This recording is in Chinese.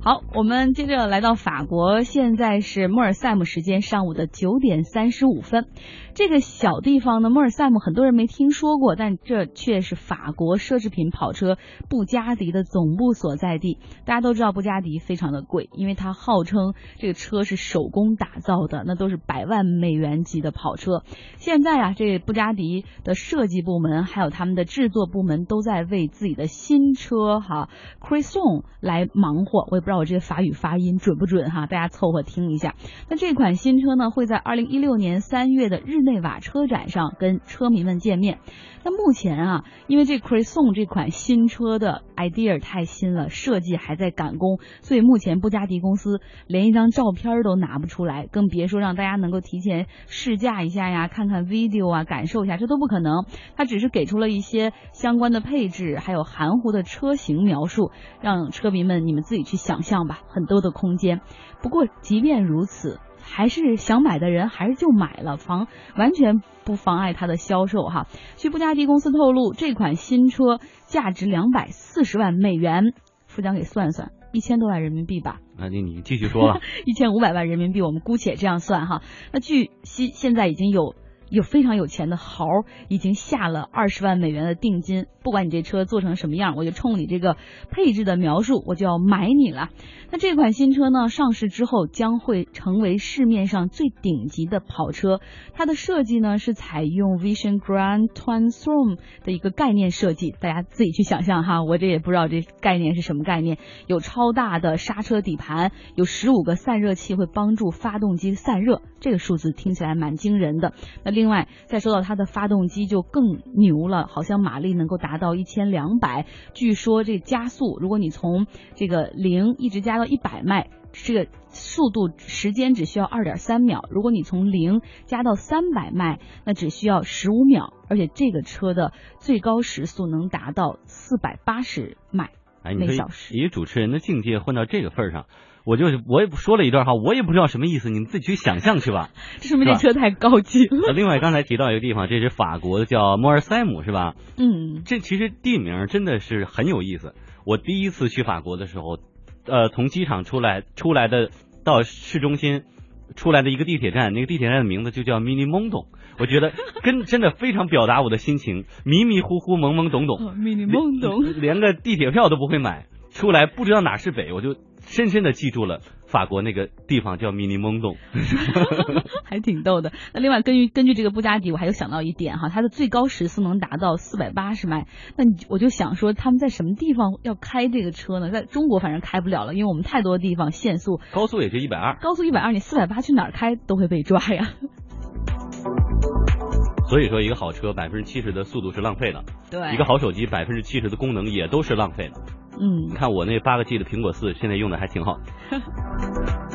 好，我们接着来到法国，现在是莫尔塞姆时间上午的九点三十五分。这个小地方呢，莫尔塞姆很多人没听说过，但这却是法国奢侈品跑车布加迪的总部所在地。大家都知道布加迪非常的贵，因为它号称这个车是手工打造的，那都是百万美元级的跑车。现在啊，这布加迪的设计部门还有他们的制作部门都在为自己的新车哈 c r i s o n 来忙活。我也不不知道。我这个法语发音准不准哈？大家凑合听一下。那这款新车呢，会在二零一六年三月的日内瓦车展上跟车迷们见面。那目前啊，因为这 c r i s o n 这款新车的 idea 太新了，设计还在赶工，所以目前布加迪公司连一张照片都拿不出来，更别说让大家能够提前试驾一下呀，看看 video 啊，感受一下，这都不可能。它只是给出了一些相关的配置，还有含糊的车型描述，让车迷们你们自己去想。像吧，很多的空间。不过，即便如此，还是想买的人还是就买了，房完全不妨碍它的销售哈。据布加迪公司透露，这款新车价值两百四十万美元。副将给算算，一千多万人民币吧。那你你继续说吧。一千五百万人民币，我们姑且这样算哈。那据悉，现在已经有。有非常有钱的豪已经下了二十万美元的定金，不管你这车做成什么样，我就冲你这个配置的描述，我就要买你了。那这款新车呢，上市之后将会成为市面上最顶级的跑车。它的设计呢是采用 Vision Grand Transform 的一个概念设计，大家自己去想象哈，我这也不知道这概念是什么概念。有超大的刹车底盘，有十五个散热器会帮助发动机散热，这个数字听起来蛮惊人的。那另外再说到它的发动机就更牛了，好像马力能够达到一千两百，据说这加速，如果你从这个零一直加到一百迈，这个速度时间只需要二点三秒。如果你从零加到三百迈，那只需要十五秒。而且这个车的最高时速能达到四百八十迈每小时。以主持人的境界混到这个份儿上，我就我也不说了一段话，我也不知道什么意思，你们自己去想象去吧。这说明这车太高级了。另外刚才提到一个地方，这是法国的叫莫尔塞姆是吧？嗯，这其实地名真的是很有意思。我第一次去法国的时候。呃，从机场出来出来的到市中心出来的一个地铁站，那个地铁站的名字就叫 Mini Mondo，我觉得跟真的非常表达我的心情，迷迷糊糊、懵懵懂懂，Mini Mondo，连个地铁票都不会买，出来不知道哪是北，我就。深深的记住了法国那个地方叫迷你蒙洞，还挺逗的。那另外根据根据这个布加迪，我还有想到一点哈，它的最高时速能达到四百八十迈。那你我就想说，他们在什么地方要开这个车呢？在中国反正开不了了，因为我们太多地方限速，高速也就一百二，高速一百二，你四百八去哪儿开都会被抓呀。所以说，一个好车百分之七十的速度是浪费的，对，一个好手机百分之七十的功能也都是浪费的。嗯，你看我那八个 G 的苹果四，现在用的还挺好。